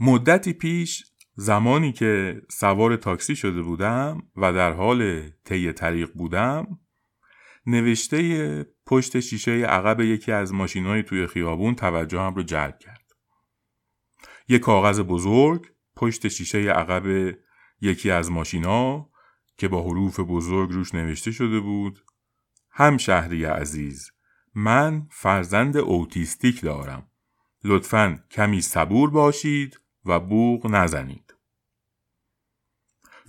مدتی پیش زمانی که سوار تاکسی شده بودم و در حال طی طریق بودم نوشته پشت شیشه عقب یکی از ماشینهای توی خیابون توجهم رو جلب کرد. یک کاغذ بزرگ پشت شیشه عقب یکی از ماشینا که با حروف بزرگ روش نوشته شده بود هم شهری عزیز من فرزند اوتیستیک دارم لطفا کمی صبور باشید و بوغ نزنید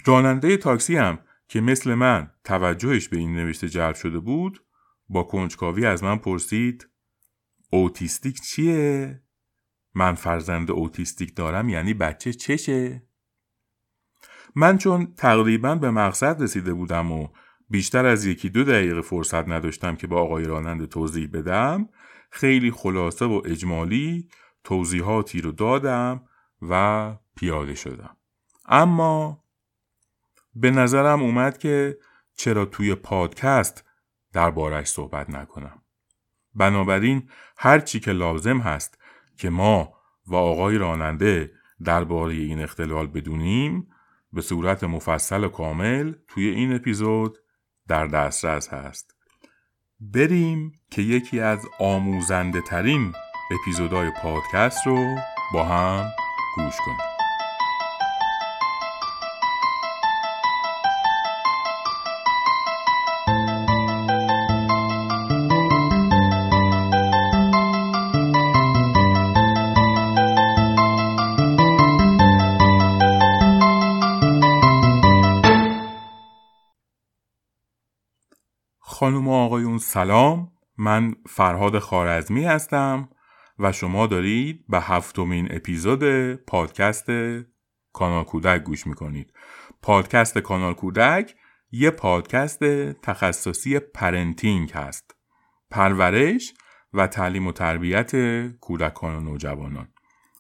راننده تاکسی هم که مثل من توجهش به این نوشته جلب شده بود با کنجکاوی از من پرسید اوتیستیک چیه؟ من فرزند اوتیستیک دارم یعنی بچه چشه؟ من چون تقریبا به مقصد رسیده بودم و بیشتر از یکی دو دقیقه فرصت نداشتم که با آقای راننده توضیح بدم خیلی خلاصه و اجمالی توضیحاتی رو دادم و پیاده شدم. اما به نظرم اومد که چرا توی پادکست دربارش صحبت نکنم. بنابراین هر چی که لازم هست که ما و آقای راننده درباره این اختلال بدونیم به صورت مفصل و کامل توی این اپیزود در دسترس هست. بریم که یکی از آموزنده ترین اپیزودهای پادکست رو با هم گوش کنیم خانم و آقایون سلام. من فرهاد خوارزمی هستم. و شما دارید به هفتمین اپیزود پادکست کانال کودک گوش می‌کنید. پادکست کانال کودک یه پادکست تخصصی parenting هست. پرورش و تعلیم و تربیت کودکان و نوجوانان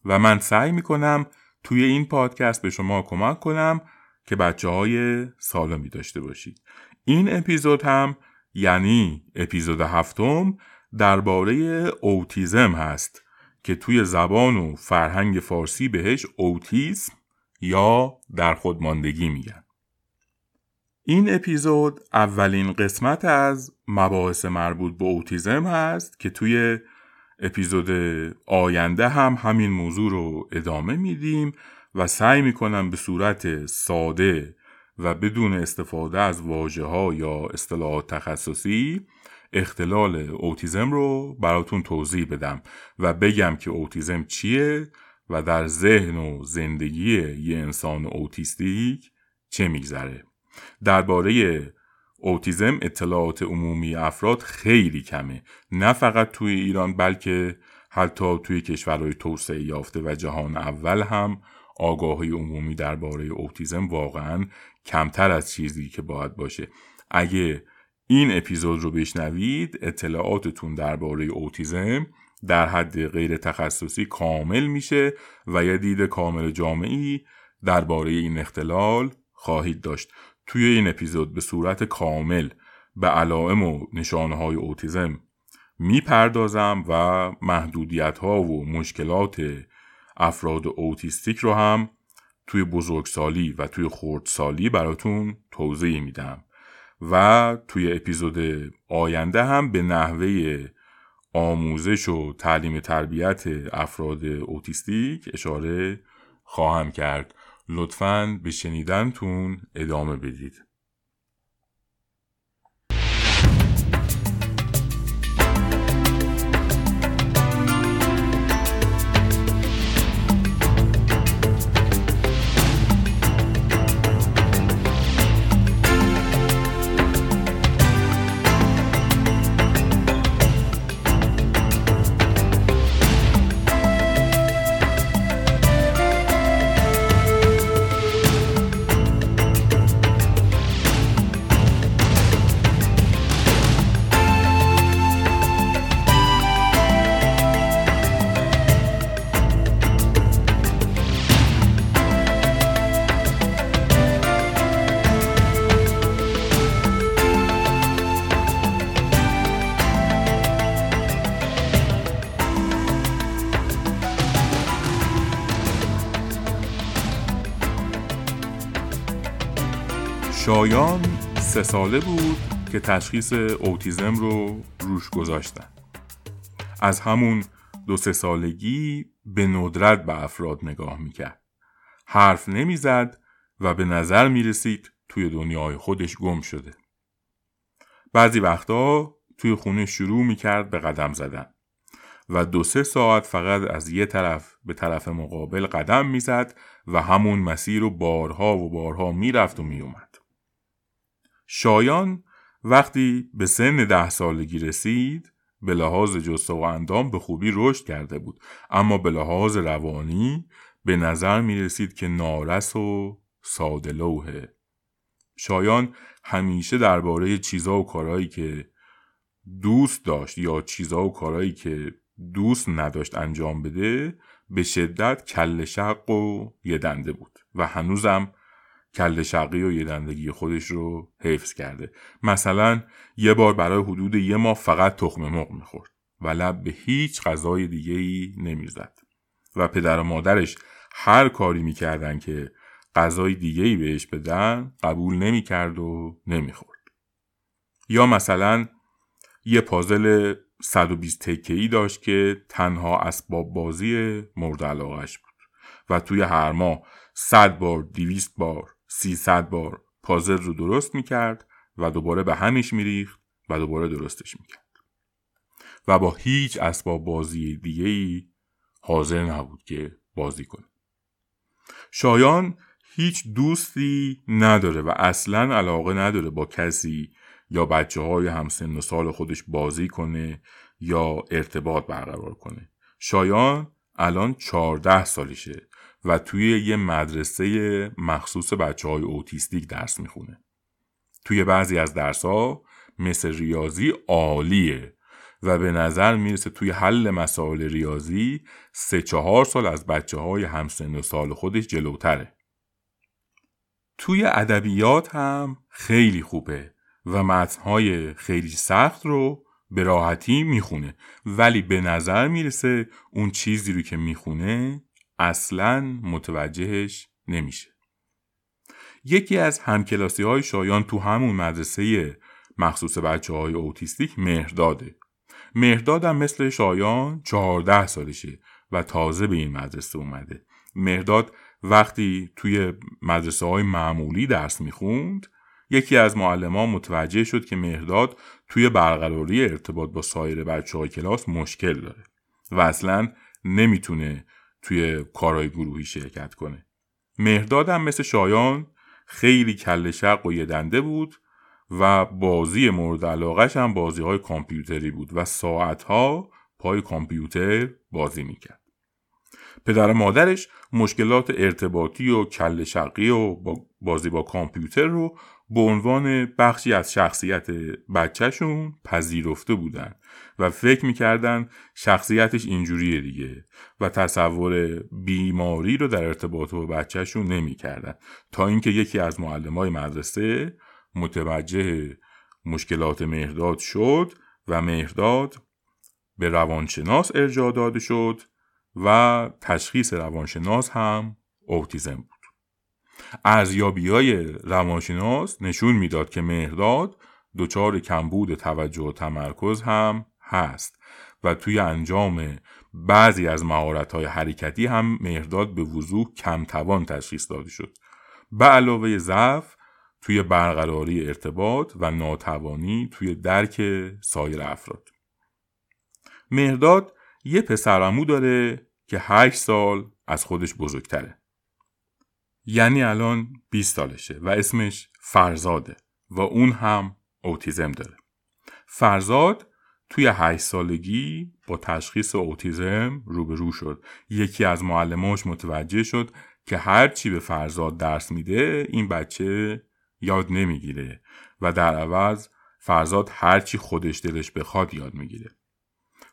و من سعی می‌کنم توی این پادکست به شما کمک کنم که بچه های سالمی داشته باشید. این اپیزود هم یعنی اپیزود هفتم درباره اوتیزم هست که توی زبان و فرهنگ فارسی بهش اوتیسم یا در خودماندگی میگن. این اپیزود اولین قسمت از مباحث مربوط به اوتیزم هست که توی اپیزود آینده هم همین موضوع رو ادامه میدیم و سعی می‌کنم به صورت ساده و بدون استفاده از واجه ها یا اصطلاحات تخصصی اختلال اوتیزم رو براتون توضیح بدم و بگم که اوتیزم چیه و در ذهن و زندگی یه انسان اوتیستیک چه میگذره. درباره اوتیزم اطلاعات عمومی افراد خیلی کمه. نه فقط توی ایران بلکه حتی توی کشورهای توسعه یافته و جهان اول هم آگاهی عمومی درباره اوتیزم واقعا کمتر از چیزی که باید باشه. اگه این اپیزود رو بشنوید. اطلاعاتتون درباره اوتیزم در حد غیر تخصصی کامل میشه و یه دید کامل جامعی درباره این اختلال خواهید داشت. توی این اپیزود به صورت کامل به علائم و نشانه های اوتیزم می‌پردازم و محدودیت ها و مشکلات افراد اوتیستیک رو هم توی بزرگسالی و توی خردسالی براتون توضیح میدم. و توی اپیزود آینده هم به نحوه آموزش و تعلیم تربیت افراد اوتیستیک اشاره خواهم کرد. لطفا به شنیدنتون ادامه بدید. سه ساله بود که تشخیص اوتیزم رو روش گذاشتن. از همون دو سه سالگی به ندرت به افراد نگاه می‌کرد. حرف نمی‌زد و به نظر می‌رسید توی دنیای خودش گم شده. بعضی وقتا توی خونه شروع می‌کرد به قدم زدن و دو سه ساعت فقط از یه طرف به طرف مقابل قدم می‌زد و همون مسیر رو بارها و بارها می‌رفت و میومد. شایان وقتی به سن ده سالگی رسید به لحاظ جسته و اندام به خوبی رشد کرده بود. اما به لحاظ روانی به نظر می رسید که نارس و ساده شایان همیشه درباره چیزا و کارهایی که دوست داشت یا چیزا و کارهایی که دوست نداشت انجام بده به شدت کل شق و یه دنده بود و هنوزم کل شقی و یه دندگی خودش رو حفظ کرده. مثلا یه بار برای حدود یه ماه فقط تخم مرغ می‌خورد و لب به هیچ غذای دیگه ای نمی‌زد. و پدر و مادرش هر کاری می‌کردن که غذای دیگه بهش بدن قبول نمی‌کرد و نمی‌خورد. یا مثلا یه پازل 120 تکه داشت که تنها اسباب بازی مورد علاقهش بود و توی هر ماه 100 بار 200 بار 300 بار پازل رو درست می‌کرد و دوباره به همیش میریخت و دوباره درستش می‌کرد. و با هیچ اسباب بازی دیگه ای حاضر نبود که بازی کنه. شایان هیچ دوستی نداره و اصلا علاقه نداره با کسی یا بچه های همسن و سال خودش بازی کنه یا ارتباط برقرار کنه. شایان الان چارده سالشه. و توی یه مدرسه مخصوص بچه های اوتیستیک درس می‌خونه. توی بعضی از درس ها مثل ریاضی عالیه و به نظر می‌رسه توی حل مسائل ریاضی سه چهار سال از بچه های همسن و سال خودش جلوتره. توی ادبیات هم خیلی خوبه و متنهای خیلی سخت رو به راحتی می‌خونه. ولی به نظر می‌رسه اون چیزی رو که می‌خونه اصلا متوجهش نمیشه. یکی از همکلاسی های شایان تو همون مدرسه مخصوص بچه های اوتیستیک مهرداده. مهرداد هم مثل شایان چهارده سالشه و تازه به این مدرسه اومده. مهرداد وقتی توی مدرسه های معمولی درس می‌خوند یکی از معلمان متوجه شد که مهرداد توی برقراری ارتباط با سایر بچه های کلاس مشکل داره و اصلا نمی‌تونه توی کارهای گروهی شرکت کنه. مهرداد هم مثل شایان خیلی کل شق و دنده بود و بازی مورد علاقش هم بازی های کامپیوتری بود و ساعتها پای کامپیوتر بازی می‌کرد. پدر مادرش مشکلات ارتباطی و کل شقی و بازی با کامپیوتر رو به عنوان بخشی از شخصیت بچهشون پذیرفته بودن و فکر می‌کردن شخصیتش اینجوریه دیگه و تصور بیماری رو در ارتباط با بچهشون نمی‌کردن. تا اینکه یکی از معلمای مدرسه متوجه مشکلات مهرداد شد و مهرداد به روانشناس ارجاع داده شد و تشخیص روانشناس هم اوتیزم بود. ارزیابی های روانشناس نشون می‌داد که مهرداد دچار کمبود توجه و تمرکز هم هست و توی انجام بعضی از مهارت های حرکتی هم مهرداد به وضوح کم توان تشخیص داده شد. به علاوه ضعف توی برقراری ارتباط و ناتوانی توی درک سایر افراد. مهرداد یه پسرمو داره که هشت سال از خودش بزرگتره. یعنی الان 20 سالشه و اسمش فرزاده و اون هم اوتیزم داره. فرزاد توی 8 سالگی با تشخیص اوتیزم روبرو شد. یکی از معلماش متوجه شد که هرچی به فرزاد درس میده این بچه یاد نمی‌گیره و در عوض فرزاد هرچی خودش دلش بخواد یاد می‌گیره.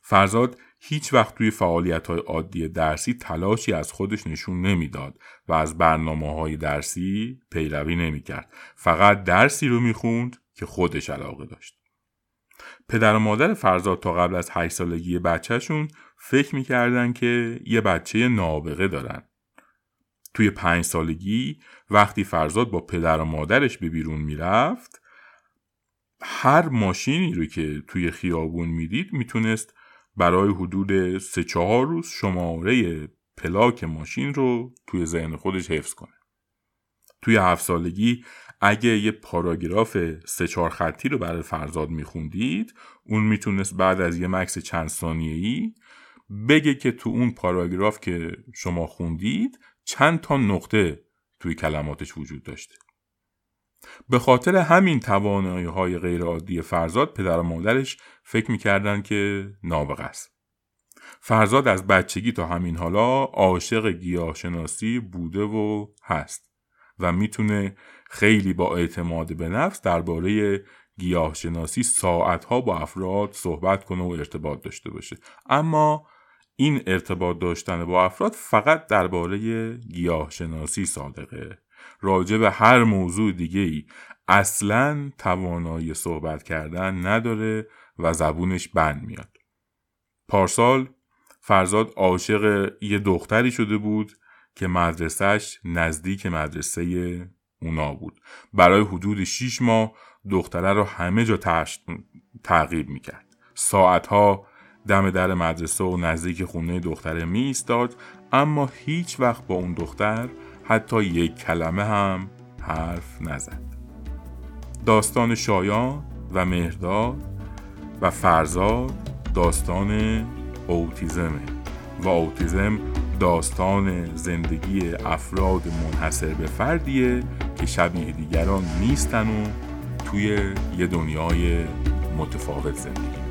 فرزاد هیچ وقت توی فعالیت های عادی درسی تلاشی از خودش نشون نمی‌داد و از برنامه های درسی پیروی نمی‌کرد. فقط درسی رو می‌خوند که خودش علاقه داشت. پدر و مادر فرزاد تا قبل از 8 سالگی بچهشون فکر می‌کردن که یه بچه نابغه دارن. توی پنج سالگی وقتی فرزاد با پدر و مادرش به بیرون می‌رفت هر ماشینی رو که توی خیابون می‌دید می‌تونست برای حدود سه چهار روز شماره پلاک ماشین رو توی ذهن خودش حفظ کنه. توی هفت سالگی اگه یه پاراگراف سه چهار خطی رو برای فرزاد میخوندید اون می‌تونست بعد از یه مکس چند ثانیه‌ای بگه که تو اون پاراگراف که شما خوندید چند تا نقطه توی کلماتش وجود داشته. به خاطر همین توانایی های غیرعادی فرزاد پدر و مادرش فکر می‌کردن که نابغه است. فرزاد از بچگی تا همین حالا عاشق گیاهشناسی بوده و هست و می‌تونه خیلی با اعتماد به نفس درباره گیاهشناسی ساعتها با افراد صحبت کنه و ارتباط داشته باشه. اما این ارتباط داشتن با افراد فقط درباره گیاهشناسی صادقه. راجع به هر موضوع دیگه ای اصلا توانایی صحبت کردن نداره و زبونش بند میاد. پارسال فرزاد عاشق یه دختری شده بود که مدرسهش نزدیک مدرسه اونا بود. برای حدود 6 ماه دختره رو همه جا تعقیب می‌کرد. ساعتها دم در مدرسه و نزدیک خونه دختره می ایستاد اما هیچ وقت با اون دختر حتی یک کلمه هم حرف نزد. داستان شایان و مهرداد و فرزاد داستان اوتیزمه و اوتیزم داستان زندگی افراد منحصر به فردیه که شبیه دیگران نیستن و توی یه دنیای متفاوت زندگی.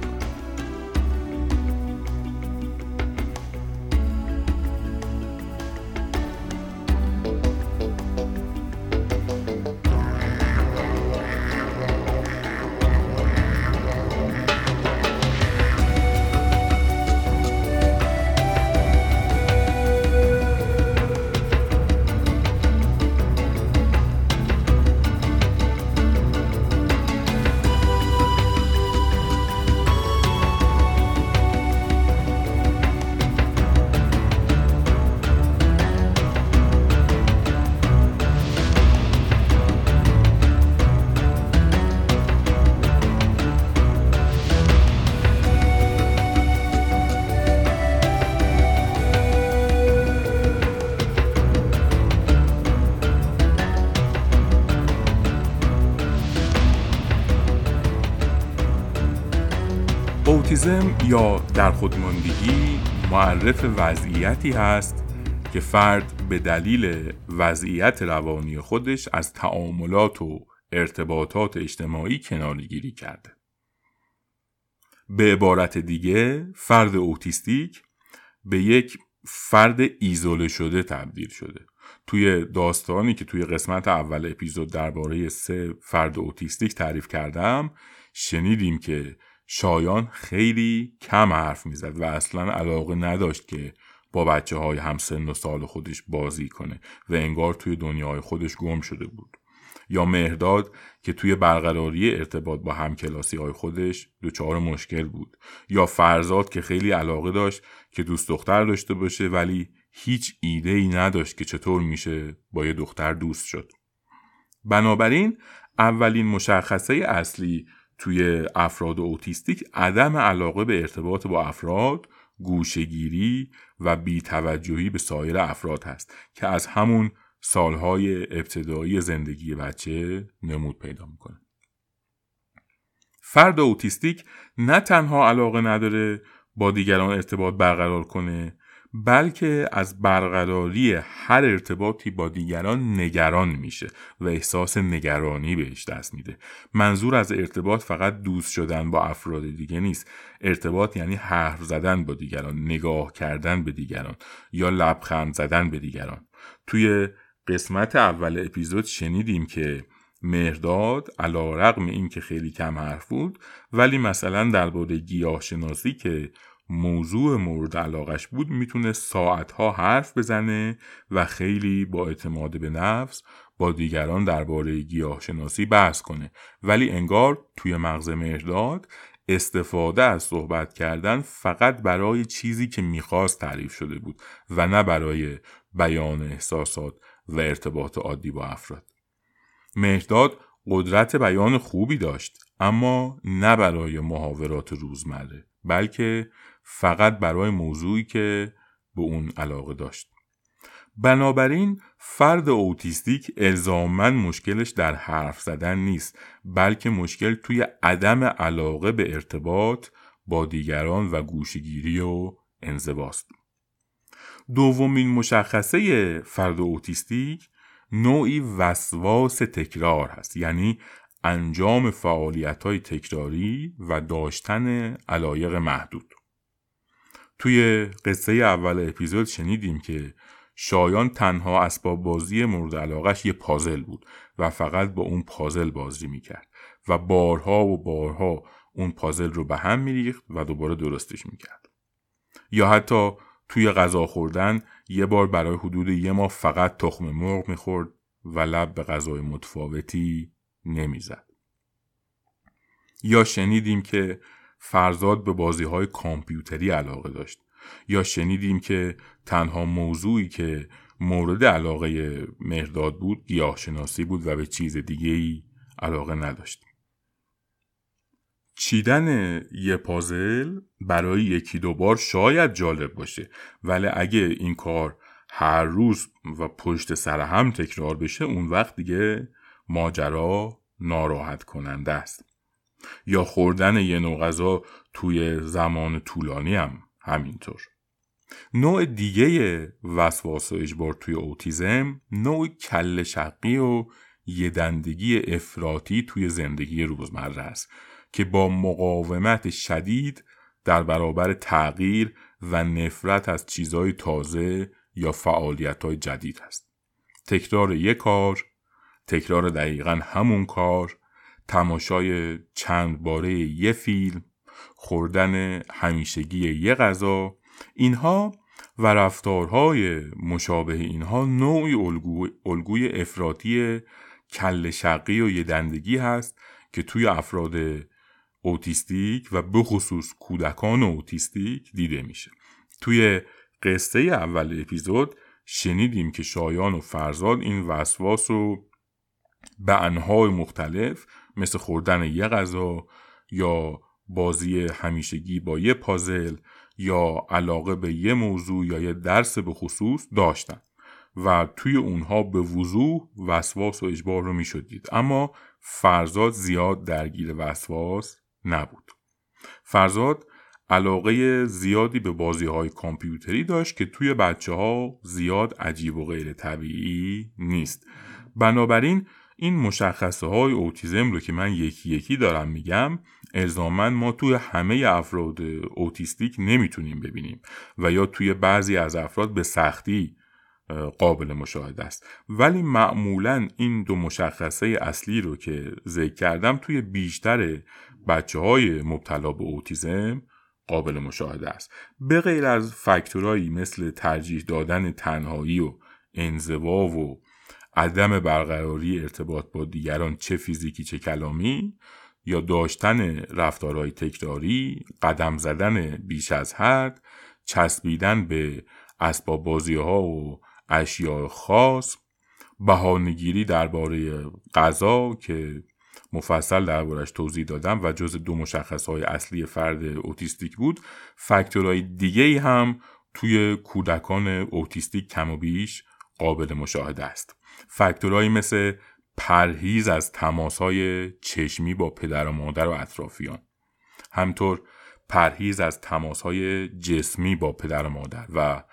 اوتیزم یا در خودماندگی معرف وضعیتی هست که فرد به دلیل وضعیت روانی خودش از تعاملات و ارتباطات اجتماعی کنارگیری کرده. به عبارت دیگه فرد اوتیستیک به یک فرد ایزوله شده تبدیل شده. توی داستانی که توی قسمت اول اپیزود درباره سه فرد اوتیستیک تعریف کردم شنیدیم که شایان خیلی کم حرف می‌زد و اصلا علاقه نداشت که با بچه های همسن و سال خودش بازی کنه و انگار توی دنیای خودش گم شده بود. یا مهرداد که توی برقراری ارتباط با همکلاسی های خودش دچار مشکل بود. یا فرزاد که خیلی علاقه داشت که دوست دختر داشته باشه ولی هیچ ایده ای نداشت که چطور میشه با یه دختر دوست شد. بنابراین اولین مشخصه اصلی توی افراد اوتیستیک عدم علاقه به ارتباط با افراد گوشگیری و بیتوجهی به سایر افراد هست که از همون سالهای ابتدایی زندگی بچه نمود پیدا می‌کنه. فرد اوتیستیک نه تنها علاقه نداره با دیگران ارتباط برقرار کنه بلکه از برقراری هر ارتباطی با دیگران نگران میشه و احساس نگرانی بهش دست میده. منظور از ارتباط فقط دوست شدن با افراد دیگه نیست. ارتباط یعنی حرف زدن با دیگران نگاه کردن به دیگران یا لبخند زدن به دیگران. توی قسمت اول اپیزود شنیدیم که مهرداد علا رقم این که خیلی کم حرف بود ولی مثلا درباره گیاه شناسی که موضوع مورد علاقش بود می‌تونه ساعتها حرف بزنه و خیلی با اعتماد به نفس با دیگران درباره گیاه شناسی بحث کنه. ولی انگار توی مغز مهرداد استفاده از صحبت کردن فقط برای چیزی که می‌خواست تعریف شده بود و نه برای بیان احساسات و ارتباط عادی با افراد. مهداد قدرت بیان خوبی داشت اما نه برای محاورات روزمره بلکه فقط برای موضوعی که به اون علاقه داشت. بنابراین فرد اوتیستیک الزامن مشکلش در حرف زدن نیست بلکه مشکل توی عدم علاقه به ارتباط با دیگران و گوشگیری و انزواست. دومین مشخصه فرد اوتیستیک نوعی وسواس تکرار هست یعنی انجام فعالیت های تکراری و داشتن علایق محدود. توی قصه اول اپیزود شنیدیم که شایان تنها اسباب بازی مورد علاقش یه پازل بود و فقط با اون پازل بازی می‌کرد و بارها و بارها اون پازل رو به هم میریخت و دوباره درستش می‌کرد. یا حتی توی غذا خوردن یه بار برای حدود یه ماه فقط تخم مرغ می‌خورد و لب به غذای متفاوتی نمی‌زد. یا شنیدیم که فرزاد به بازی های کامپیوتری علاقه داشت. یا شنیدیم که تنها موضوعی که مورد علاقه مهرداد بود گیاهشناسی بود و به چیز دیگه ای علاقه نداشت. چیدن یه پازل برای یکی دو بار شاید جالب باشه ولی اگه این کار هر روز و پشت سر هم تکرار بشه اون وقت دیگه ماجرا ناراحت کننده است. یا خوردن یه نوع غذا توی زمان طولانی هم همینطور نوع دیگه وسواس و اجبار توی اوتیزم نوع کل شقی و دندگی افراطی توی زندگی روزمره است که با مقاومت شدید در برابر تغییر و نفرت از چیزهای تازه یا فعالیت های جدید است. تکرار یک کار، تکرار دقیقا همون کار، تماشای چند باره یه فیلم، خوردن همیشگی یه غذا، اینها و رفتارهای مشابه اینها نوعی الگوی, الگوی افراطی کل شقی و یه دندگی هست که توی افراد اوتیستیک و بخصوص کودکان اوتیستیک دیده میشه. توی قصه اول اپیزود شنیدیم که شایان و فرزاد این وسواس رو به انهای مختلف مثل خوردن یه غذا یا بازی همیشگی با یه پازل یا علاقه به یه موضوع یا یه درس به خصوص داشتن و توی اونها به وضوح وسواس و اجبار رو می‌شدید. اما فرزاد زیاد درگیر وسواس نبود. فرزاد علاقه زیادی به بازی های کامپیوتری داشت که توی بچه ها زیاد عجیب و غیر طبیعی نیست. بنابراین این مشخصه های اوتیزم رو که من یکی یکی دارم میگم الزاما ما توی همه افراد اوتیستیک نمی‌تونیم ببینیم و یا توی بعضی از افراد به سختی قابل مشاهده است. ولی معمولا این دو مشخصه اصلی رو که ذکر کردم توی بیشتر بچه های مبتلا به اوتیزم قابل مشاهده است. به غیر از فکتورایی مثل ترجیح دادن تنهایی و انزوا و عدم برقراری ارتباط با دیگران چه فیزیکی چه کلامی یا داشتن رفتارهای تکراری قدم زدن بیش از حد چسبیدن به اسباب بازی ها و اشیاء خاص بهانهگیری درباره غذا که مفصل دربارش توضیح دادم و جز دو مشخص های اصلی فرد اوتیستیک بود. فکتورهای دیگه هم توی کودکان اوتیستیک کم و بیش قابل مشاهده است. فکتورهایی مثل پرهیز از تماس های چشمی با پدر و مادر و اطرافیان. همطور پرهیز از تماس های جسمی با پدر و مادر و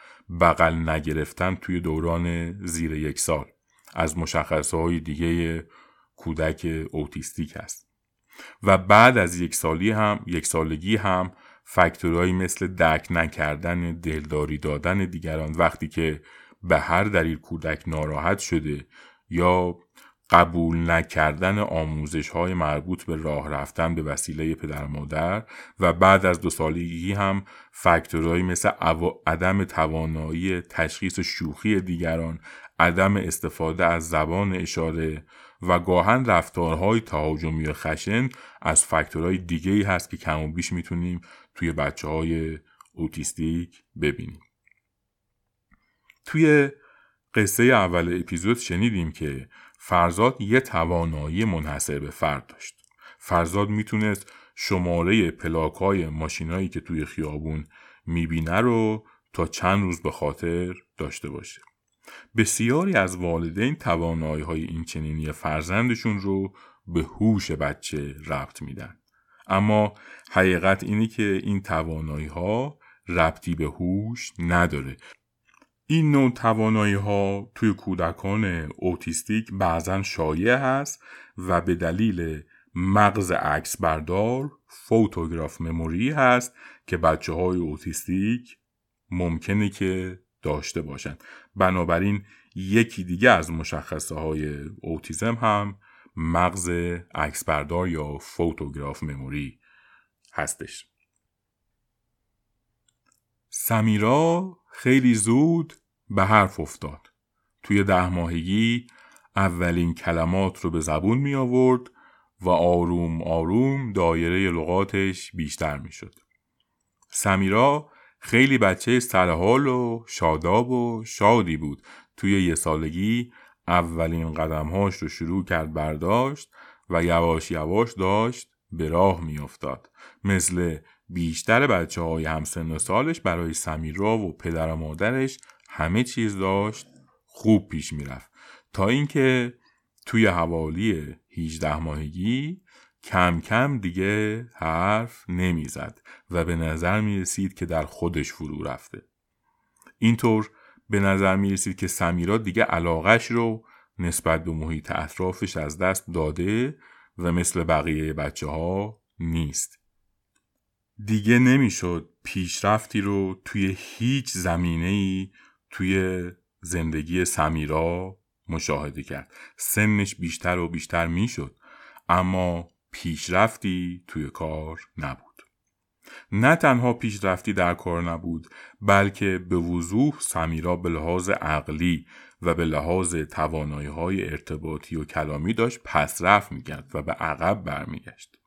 بغل نگرفتن توی دوران زیر یک سال. از مشخصه های دیگه کودک اوتیستیک است و بعد از یک سالی هم یک سالگی هم فکتورهایی مثل درک نکردن دلداری دادن دیگران وقتی که به هر دلیل کودک ناراحت شده یا قبول نکردن آموزش های مربوط به راه رفتن به وسیله پدر مادر و بعد از دو سالگی هم فاکتورهایی مثل عدم توانایی تشخیص شوخی دیگران عدم استفاده از زبان اشاره و گاهن رفتارهای تهاجمی و خشن از فاکتورهای دیگه ای هست که کم و بیش می‌تونیم توی بچه های اوتیستیک ببینیم. توی قصه اول اپیزود شنیدیم که فرزاد یه توانایی منحصر به فرد داشت. فرزاد می‌تونست شماره پلاک های ماشینایی که توی خیابون می‌بینه رو تا چند روز به خاطر داشته باشه. بسیاری از والدین توانایی های این چنینی فرزندشون رو به هوش بچه ربط میدن. اما حقیقت اینی که این توانایی ها ربطی به هوش نداره این نوع توانایی ها توی کودکان اوتیستیک بعضا شایع هست و به دلیل مغز عکس بردار فوتوگراف مموری هست که بچه های اوتیستیک ممکنه که داشته باشن. بنابراین یکی دیگه از مشخصه های اوتیزم هم مغز عکس بردار یا فوتوگراف مموری هستش. سمیرا خیلی زود به حرف افتاد. توی ده ماهگی اولین کلمات رو به زبون می آورد و آروم آروم دایره لغاتش بیشتر می شد. سمیرا خیلی بچه سرحال و شاداب و شادی بود. توی یه سالگی اولین قدمهاش رو شروع کرد برداشت و یواش یواش داشت به راه می افتاد. مثل بیشتر بچه های همسن و سالش برای سمیرا و پدر و مادرش همه چیز داشت خوب پیش می‌رفت. تا اینکه توی حوالی 18 ماهگی کم کم دیگه حرف نمی‌زد و به نظر می رسید که در خودش فرو رفته. اینطور به نظر می رسید که سمیرا دیگه علاقش رو نسبت به محیط اطرافش از دست داده و مثل بقیه بچه ها نیست. دیگه نمی‌شد پیشرفتی رو توی هیچ زمینه ای توی زندگی سمیرا مشاهده کرد. سنش بیشتر و بیشتر می‌شد اما پیشرفتی توی کار نبود. نه تنها پیشرفتی در کار نبود بلکه به وضوح سمیرا به لحاظ عقلی و به لحاظ توانایی های ارتباطی و کلامی داشت پسرفت می‌کرد و به عقب برمیگشت.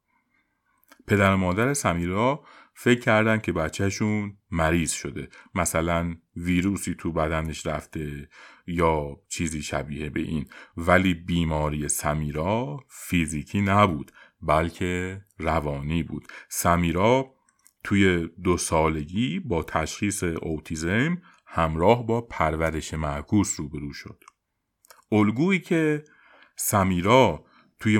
پدر و مادر سمیرا فکر کردن که بچهشون مریض شده. مثلا ویروسی تو بدنش رفته یا چیزی شبیه به این. ولی بیماری سمیرا فیزیکی نبود بلکه روانی بود. سمیرا توی دو سالگی با تشخیص اوتیزم همراه با پرورش معکوس روبرو شد. الگویی که سمیرا توی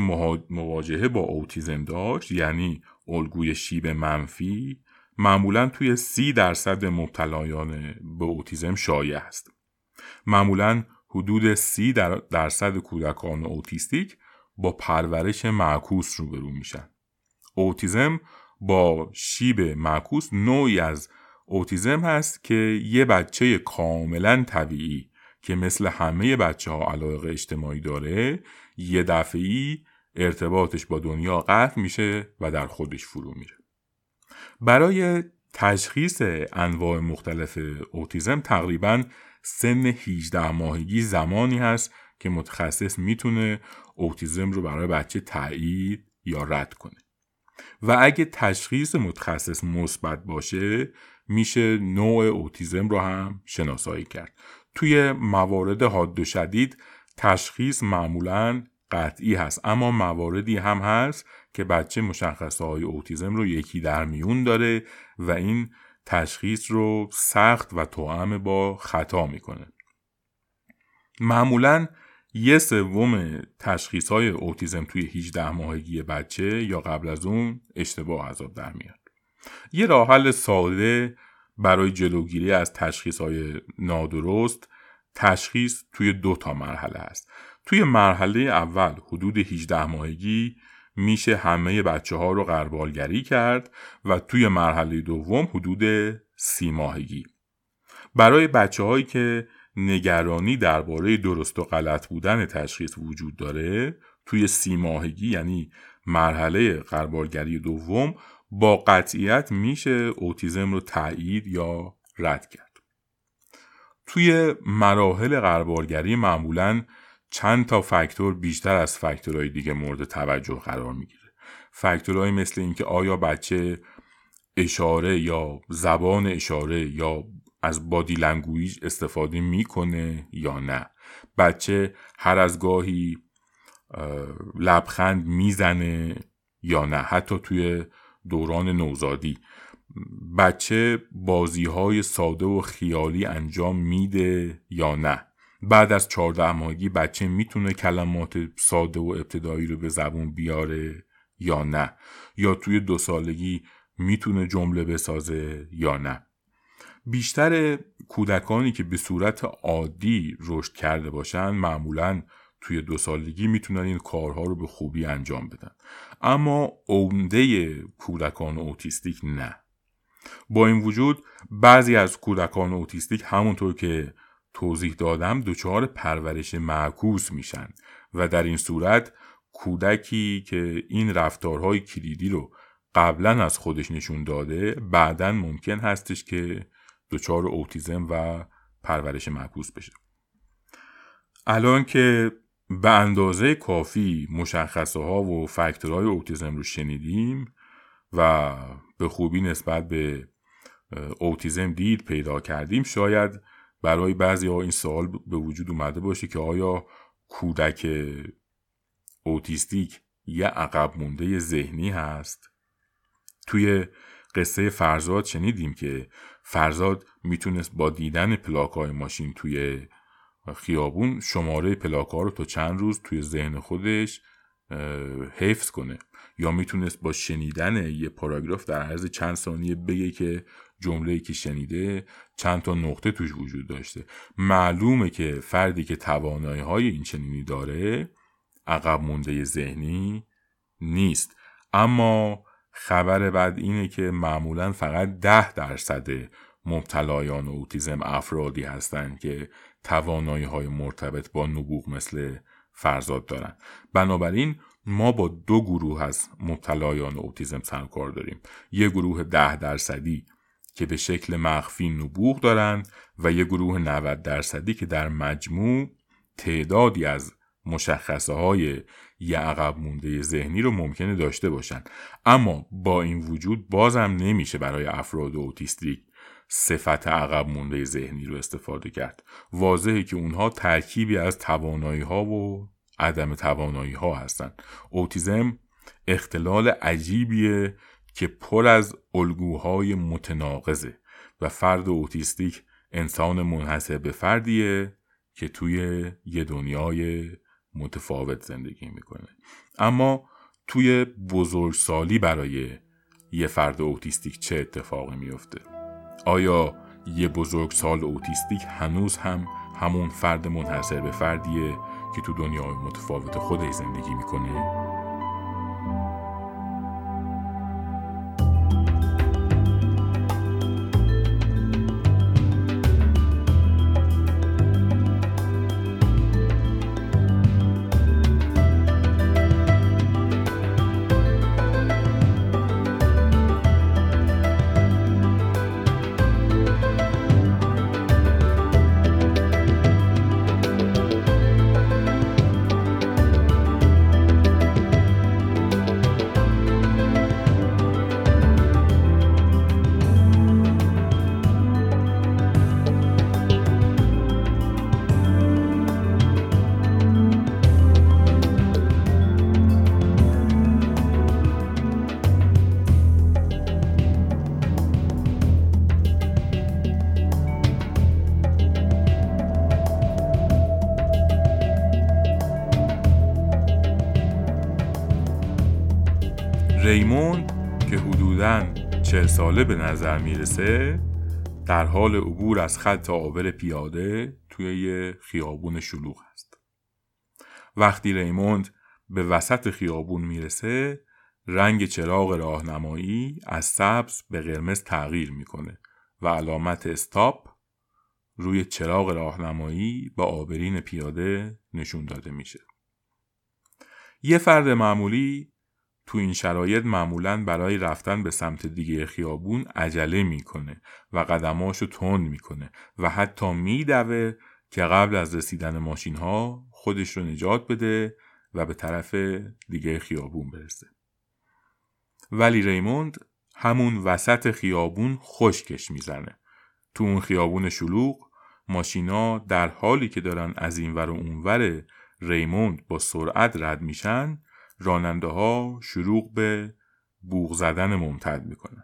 مواجهه با اوتیزم داشت یعنی الگوی شیب منفی معمولا توی سی درصد مبتلایان به اوتیزم شایع است. معمولا حدود سی درصد کودکان اوتیستیک با پرورش معکوس روبرو میشن. اوتیزم با شیب معکوس نوعی از اوتیزم هست که یه بچه کاملا طبیعی که مثل همه بچه ها علاقه اجتماعی داره یه دفعی ارتباطش با دنیا قطع میشه و در خودش فرو میره. برای تشخیص انواع مختلف اوتیزم تقریبا سن 18 ماهگی زمانی هست که متخصص می‌تونه اوتیزم رو برای بچه تایید یا رد کنه. و اگه تشخیص متخصص مثبت باشه میشه نوع اوتیزم رو هم شناسایی کرد. توی موارد حاد و شدید تشخیص معمولا قطعی هست. اما مواردی هم هست که بچه مشخصه های اوتیزم رو یکی در میون داره و این تشخیص رو سخت و توأم با خطا می‌کنه. معمولا یه سوم تشخیص های اوتیزم توی 18 ماهگی بچه یا قبل از اون اشتباه عذاب در میاد. یه راه حل ساده برای جلوگیری از تشخیص های نادرست تشخیص توی دو تا مرحله است. توی مرحله اول حدود 18 ماهگی میشه همه بچه ها رو قربالگری کرد و توی مرحله دوم حدود سی ماهگی. برای بچه هایی که نگرانی درباره درست و غلط بودن تشخیص وجود داره توی سی ماهگی یعنی مرحله غربالگری دوم با قطعیت میشه اوتیسم رو تایید یا رد کرد. توی مراحل غربالگری معمولا چند تا فاکتور بیشتر از فاکتورهای دیگه مورد توجه قرار می‌گیره. فاکتورهایی مثل اینکه آیا بچه اشاره یا زبان اشاره یا از body language استفاده می‌کنه یا نه. بچه هر از گاهی لبخند می‌زنه یا نه. حتی توی دوران نوزادی. بچه بازی های ساده و خیالی انجام میده یا نه. بعد از چهارده ماهگی بچه می‌تونه کلمات ساده و ابتدایی رو به زبون بیاره یا نه؟ یا توی دو سالگی می‌تونه جمله بسازه یا نه؟ بیشتر کودکانی که به صورت عادی رشد کرده باشن معمولا توی دو سالگی می‌تونن این کارها رو به خوبی انجام بدن. اما عمده کودکان اوتیستیک نه. با این وجود بعضی از کودکان اوتیستیک همونطور که توضیح دادم دچار پرورش معکوس میشن و در این صورت کودکی که این رفتارهای کلیدی رو قبلا از خودش نشون داده بعدا ممکن هستش که دچار اوتیزم و پرورش معکوس بشه. الان که به اندازه کافی مشخصه ها و فکتورهای اوتیزم رو شنیدیم و به خوبی نسبت به اوتیزم دید پیدا کردیم شاید برای بعضی ها این سوال به وجود اومده باشه که آیا کودک اوتیستیک یه عقب مونده ذهنی هست؟ توی قصه فرزاد شنیدیم که فرزاد می‌تونست با دیدن پلاک های ماشین توی خیابون شماره پلاک ها رو تا چند روز توی ذهن خودش حفظ کنه یا می‌تونست با شنیدن یه پاراگراف در عرض چند ثانیه بگه که جمله که شنیده چند تا نقطه توش وجود داشته. معلومه که فردی که توانایی های این چنینی داره عقب مونده ذهنی نیست. اما خبر بعد اینه که معمولا فقط ده درصد مبتلایان اوتیزم افرادی هستند که توانایی های مرتبط با نبوغ مثل فرزاد دارن. بنابراین ما با دو گروه از مبتلایان اوتیزم سرکار داریم. یه گروه ده درصدی که به شکل مخفی نبوغ دارند و یه گروه 90 درصدی که در مجموع تعدادی از مشخصه های یه عقب مونده ذهنی رو ممکنه داشته باشن اما با این وجود بازم نمیشه برای افراد اوتیستیک صفت عقب مونده ذهنی رو استفاده کرد. واضحه که اونها ترکیبی از توانایی ها و عدم توانایی ها هستن اوتیزم اختلال عجیبیه که پر از الگوهای متناقضه و فرد اوتیستیک انسان منحصر به فردیه که توی یه دنیای متفاوت زندگی می‌کنه اما توی بزرگسالی برای یه فرد اوتیستیک چه اتفاقی میفته آیا یه بزرگسال اوتیستیک هنوز هم همون فرد منحصر به فردیه که تو دنیای متفاوت خودش زندگی می‌کنه؟ ساله به نظر می‌رسه در حال عبور از خط آبر پیاده توی یه خیابون شلوغ است. وقتی ریموند به وسط خیابون می‌رسه رنگ چراغ راهنمایی از سبز به قرمز تغییر می‌کنه و علامت استاپ روی چراغ راهنمایی با آبرین پیاده نشون داده میشه. یه فرد معمولی تو این شرایط معمولا برای رفتن به سمت دیگه خیابون عجله می‌کنه و قدماشو تند می‌کنه و حتی میدوه که قبل از رسیدن ماشین ها خودش رو نجات بده و به طرف دیگه خیابون برسه. ولی ریموند همون وسط خیابون خشکش می‌زنه. تو اون خیابون شلوغ ماشینا در حالی که دارن از این ور و اونور ریموند با سرعت رد میشن راننده ها شروع به بوغ زدن ممتد می‌کنن.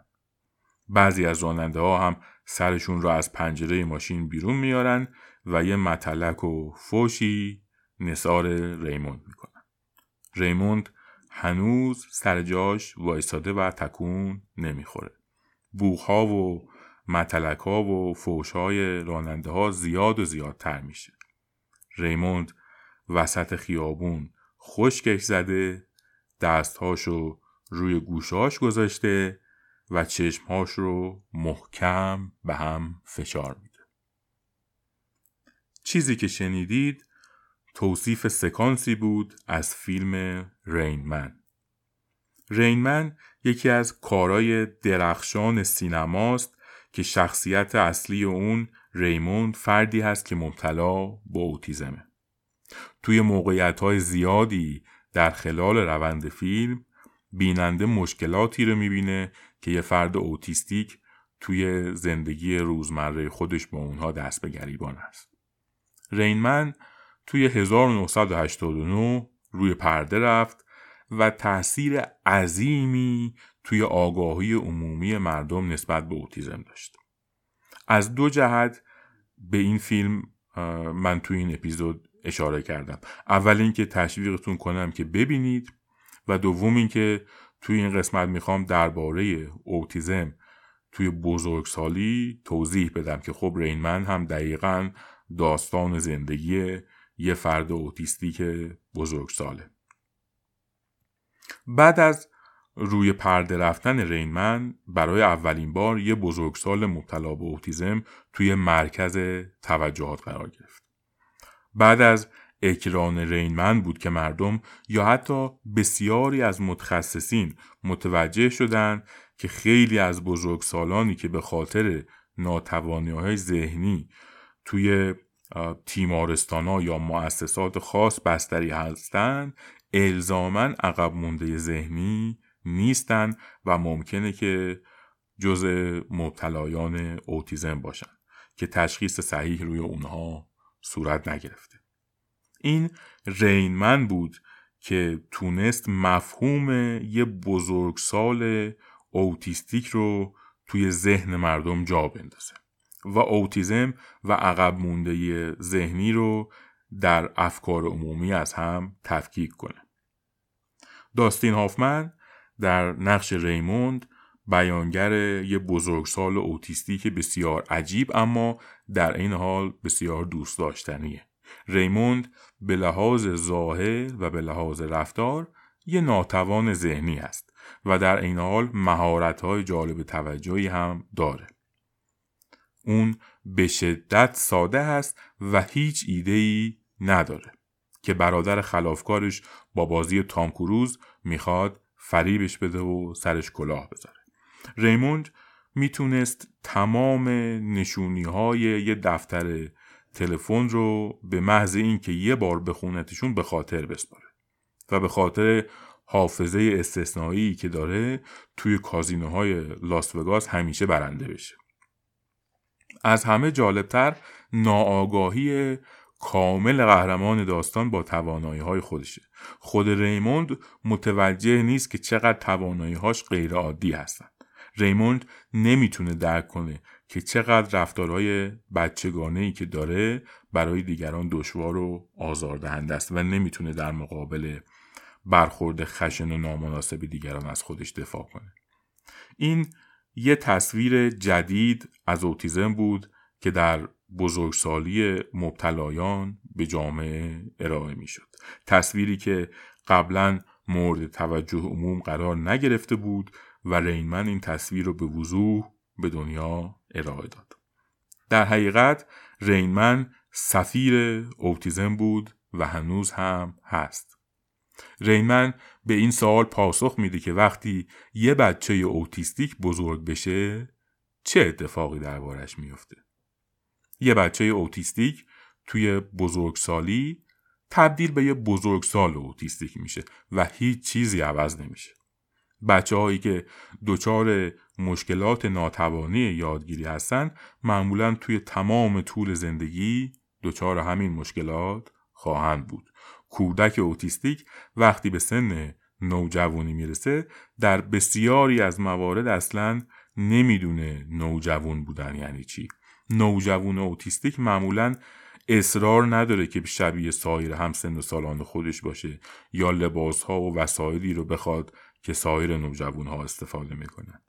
بعضی از راننده ها هم سرشون را از پنجره ماشین بیرون میارن و یه متلک و فوشی نصار ریموند می‌کنن. ریموند هنوز سر جاش وایساده و تکون نمی‌خوره. ها و متلک ها و فوش های راننده ها زیاد و زیادتر میشه. ریموند وسط خیابون خشکش زده دستهاشو روی گوشاش گذاشته و چشمهاش رو محکم به هم فشار میده. چیزی که شنیدید توصیف سکانسی بود از فیلم رینمن. رینمن یکی از کارای درخشان سینماست که شخصیت اصلی اون ریموند فردی هست که مبتلا به اوتیزمه. توی موقعیت های زیادی در خلال روند فیلم بیننده مشکلاتی رو می‌بینه که یه فرد اوتیستیک توی زندگی روزمره خودش با اونها دست به گریبان است. رینمن توی 1989 روی پرده رفت و تاثیر عظیمی توی آگاهی عمومی مردم نسبت به اوتیزم داشت. از دو جهت به این فیلم من توی این اپیزود اشاره کردم اول اینکه تشویقتون کنم که ببینید و دوم اینکه توی این قسمت می‌خوام درباره اوتیزم توی بزرگسالی توضیح بدم که خب رینمن هم دقیقا داستان زندگی یه فرد اوتیستیک بزرگساله بعد از روی پرده رفتن رینمن برای اولین بار یه بزرگسال مبتلا به اوتیزم توی مرکز توجهات قرار گرفت. بعد از اکران رینمن بود که مردم یا حتی بسیاری از متخصصین متوجه شدند که خیلی از بزرگسالانی که به خاطر ناتوانی های ذهنی توی تیمارستان ها یا مؤسسات خاص بستری هستند الزامن عقب مونده ذهنی نیستن و ممکنه که جز مبتلایان اوتیزم باشن که تشخیص صحیح روی اونها صورت نگرفته. این رینمن بود که تونست مفهوم یه بزرگسال اوتیستیک رو توی ذهن مردم جا بندازه و اوتیزم و عقب مونده ذهنی رو در افکار عمومی از هم تفکیک کنه. داستین هافمن در نقش ریموند بیانگر یه بزرگسال اوتیستی بسیار عجیب اما در این حال بسیار دوست داشتنیه. ریموند به لحاظ ظاهر و به لحاظ رفتار یه ناتوان ذهنی است و در این حال مهارت‌های جالب توجهی هم داره. اون به شدت ساده است و هیچ ایده‌ای نداره که برادر خلافکارش با بازی تام کروز می‌خواد فریبش بده و سرش کلاه بذاره ریموند می‌تونست تمام نشونی های یه دفتر تلفن رو به محض اینکه یه بار بخونتشون به خاطر بسپاره و به خاطر حافظه استثنایی که داره توی کازینوهای لاس وگاس همیشه برنده بشه. از همه جالبتر ناآگاهی کامل قهرمان داستان با توانایی های خودشه. خود ریموند متوجه نیست که چقدر توانایی هاش غیر عادی هستن. ریموند نمی‌تونه درک کنه که چقدر رفتارهای بچگانه ای که داره برای دیگران دشوار و آزاردهنده است و نمی‌تونه در مقابل برخورد خشن و نامناسب دیگران از خودش دفاع کنه این یه تصویر جدید از اوتیزم بود که در بزرگسالی مبتلایان به جامعه ارائه می شد. تصویری که قبلا مورد توجه عموم قرار نگرفته بود و رینمن این تصویر رو به وضوح به دنیا ارائه داد. در حقیقت رینمن سفیر اوتیزم بود و هنوز هم هست. رینمن به این سوال پاسخ میده که وقتی یه بچه اوتیستیک بزرگ بشه چه اتفاقی دربارش میفته؟ یه بچه اوتیستیک توی بزرگسالی تبدیل به یه بزرگسال اوتیستیک میشه و هیچ چیزی عوض نمیشه. بچه هایی که دچار مشکلات ناتوانی یادگیری هستن معمولا توی تمام طول زندگی دچار همین مشکلات خواهند بود. کودک اوتیستیک وقتی به سن نوجوانی می‌رسه در بسیاری از موارد اصلا نمی‌دونه نوجوان بودن یعنی چی. نوجوان اوتیستیک معمولا اصرار نداره که شبیه سایر همسن و سالان خودش باشه یا لباس ها و وسایلی رو بخواد که سایر نوجوان ها استفاده می‌کنن.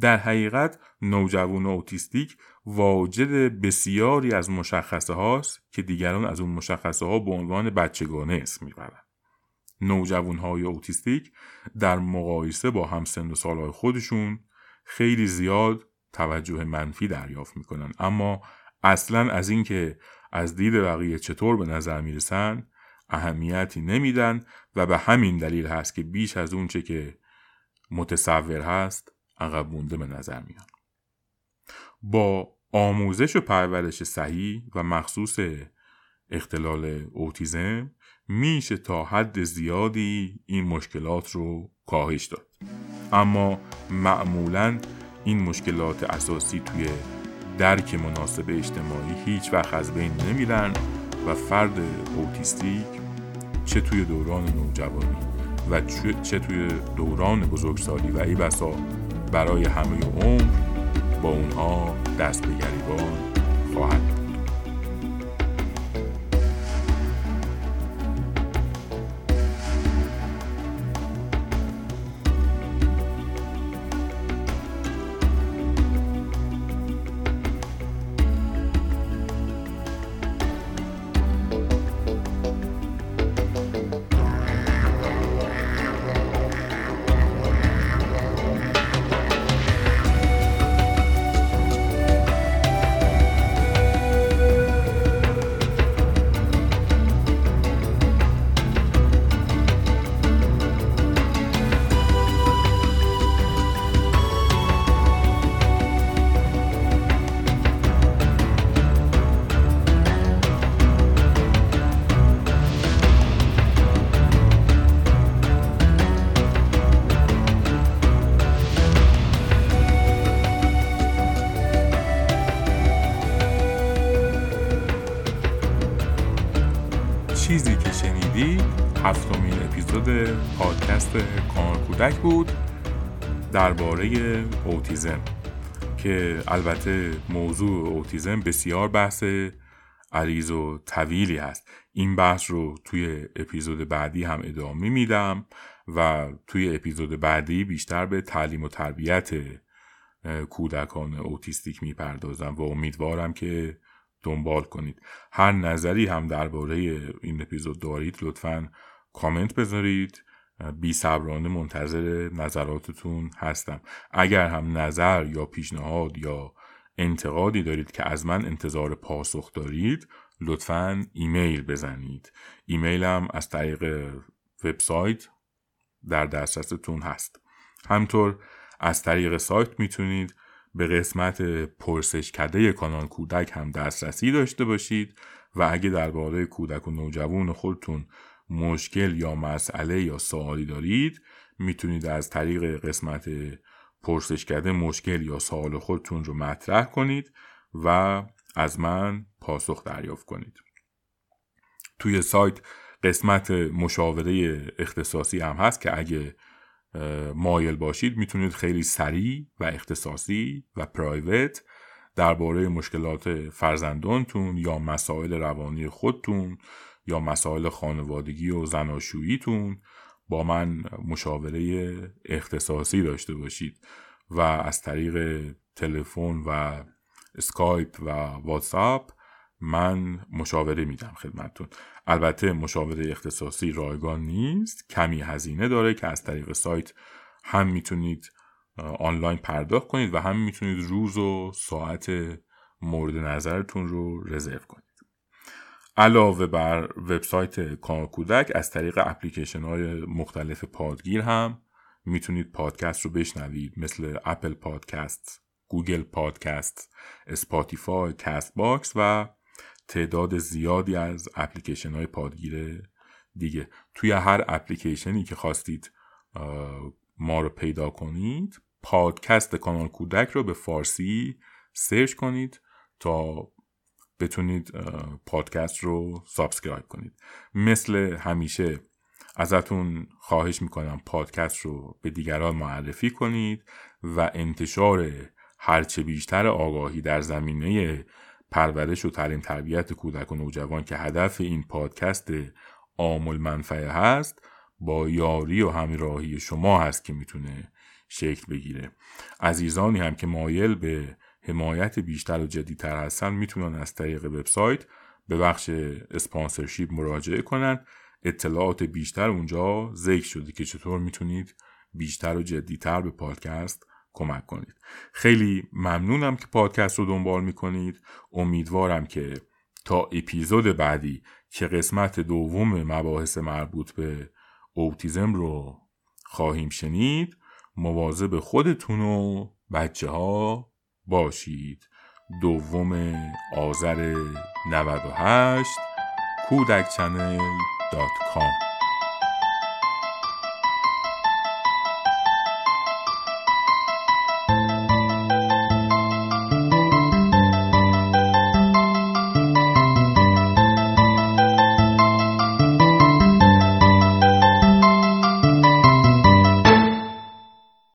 در حقیقت نوجوان اوتیستیک واجد بسیاری از مشخصه هاست که دیگران از اون مشخصه ها به عنوان بچگانه اسم می‌برن. نوجوان های اوتیستیک در مقایسه با همسن و سالهای خودشون خیلی زیاد توجه منفی دریافت می‌کنن. اما اصلا از اینکه از دید بقیه چطور به نظر می‌رسن اهمیتی نمیدن و به همین دلیل هست که بیش از اونچه که متصور هست عقب مونده به نظر میان با آموزش و پرورش صحیح و مخصوص اختلال اوتیزم میشه تا حد زیادی این مشکلات رو کاهش داد. اما معمولا این مشکلات اساسی توی درک مناسب اجتماعی هیچ وقت از بین نمیرن و فرد اوتیستیک چه توی دوران نوجوانی و چه توی دوران بزرگسالی. و ای بسا برای همه عمر با اونها دست به گریبان خواهد پادکست کانال کودک بود درباره اوتیزم که البته موضوع اوتیزم بسیار بحث عریض و طویلی هست. این بحث رو توی اپیزود بعدی هم ادامه میدم و توی اپیزود بعدی بیشتر به تعلیم و تربیت کودکان اوتیستیک می‌پردازم و امیدوارم که دنبال کنید. هر نظری هم درباره این اپیزود دارید لطفا کامنت بذارید. بی صبرانه منتظر نظراتتون هستم. اگر هم نظر یا پیشنهاد یا انتقادی دارید که از من انتظار پاسخ دارید لطفا ایمیل بزنید. ایمیلم از طریق وبسایت در دسترستون هست. همطور از طریق سایت می‌تونید به قسمت پرسش کده کانال کودک هم دسترسی داشته باشید و اگه درباره کودک و نوجوان خودتون مشکل یا مسئله یا سوالی دارید می‌تونید از طریق قسمت پرسش کرده مشکل یا سوال خودتون رو مطرح کنید و از من پاسخ دریافت کنید. توی سایت قسمت مشاوره اختصاصی هم هست که اگه مایل باشید می‌تونید خیلی سریع و اختصاصی و پرایوت درباره مشکلات فرزندانتون یا مسائل روانی خودتون یا مسائل خانوادگی و زناشوییتون با من مشاوره اختصاصی داشته باشید و از طریق تلفن و اسکایپ و واتساپ من مشاوره میدم خدمتتون. البته مشاوره اختصاصی رایگان نیست کمی هزینه داره که از طریق سایت هم می‌تونید آنلاین پرداخت کنید و هم می‌تونید روز و ساعت مورد نظرتون رو رزرو کنید. علاوه بر وبسایت کانال از طریق اپلیکیشن های مختلف پادگیر هم می‌تونید پادکست رو بشنوید مثل Apple Podcast، Google Podcast، Spotify، Castbox و تعداد زیادی از اپلیکیشن های پادگیر دیگه. توی هر اپلیکیشنی که خواستید ما رو پیدا کنید پادکست کانال کودک رو به فارسی سرچ کنید تا بتونید پادکست رو subscribe کنید. مثل همیشه ازتون خواهش می‌کنم پادکست رو به دیگران معرفی کنید و انتشار هرچه بیشتر آگاهی در زمینه پرورش و تعلیم تربیت کودک و نوجوان که هدف این پادکست عامل منفعه هست با یاری و همراهی شما هست که می‌تونه شکل بگیره. عزیزانی هم که مایل به حمایت بیشتر و جدیتر هستن می‌تونن از طریق وبسایت به بخش اسپانسرشیپ مراجعه کنن. اطلاعات بیشتر اونجا ذکر شده که چطور می‌تونید بیشتر و جدیتر به پادکست کمک کنید. خیلی ممنونم که پادکست رو دنبال می‌کنید. امیدوارم که تا اپیزود بعدی که قسمت دوم مباحث مربوط به اوتیزم رو خواهیم شنید مواظب خودتون و بچه ها باشید. دوم آذر 98 کودک channel dot com.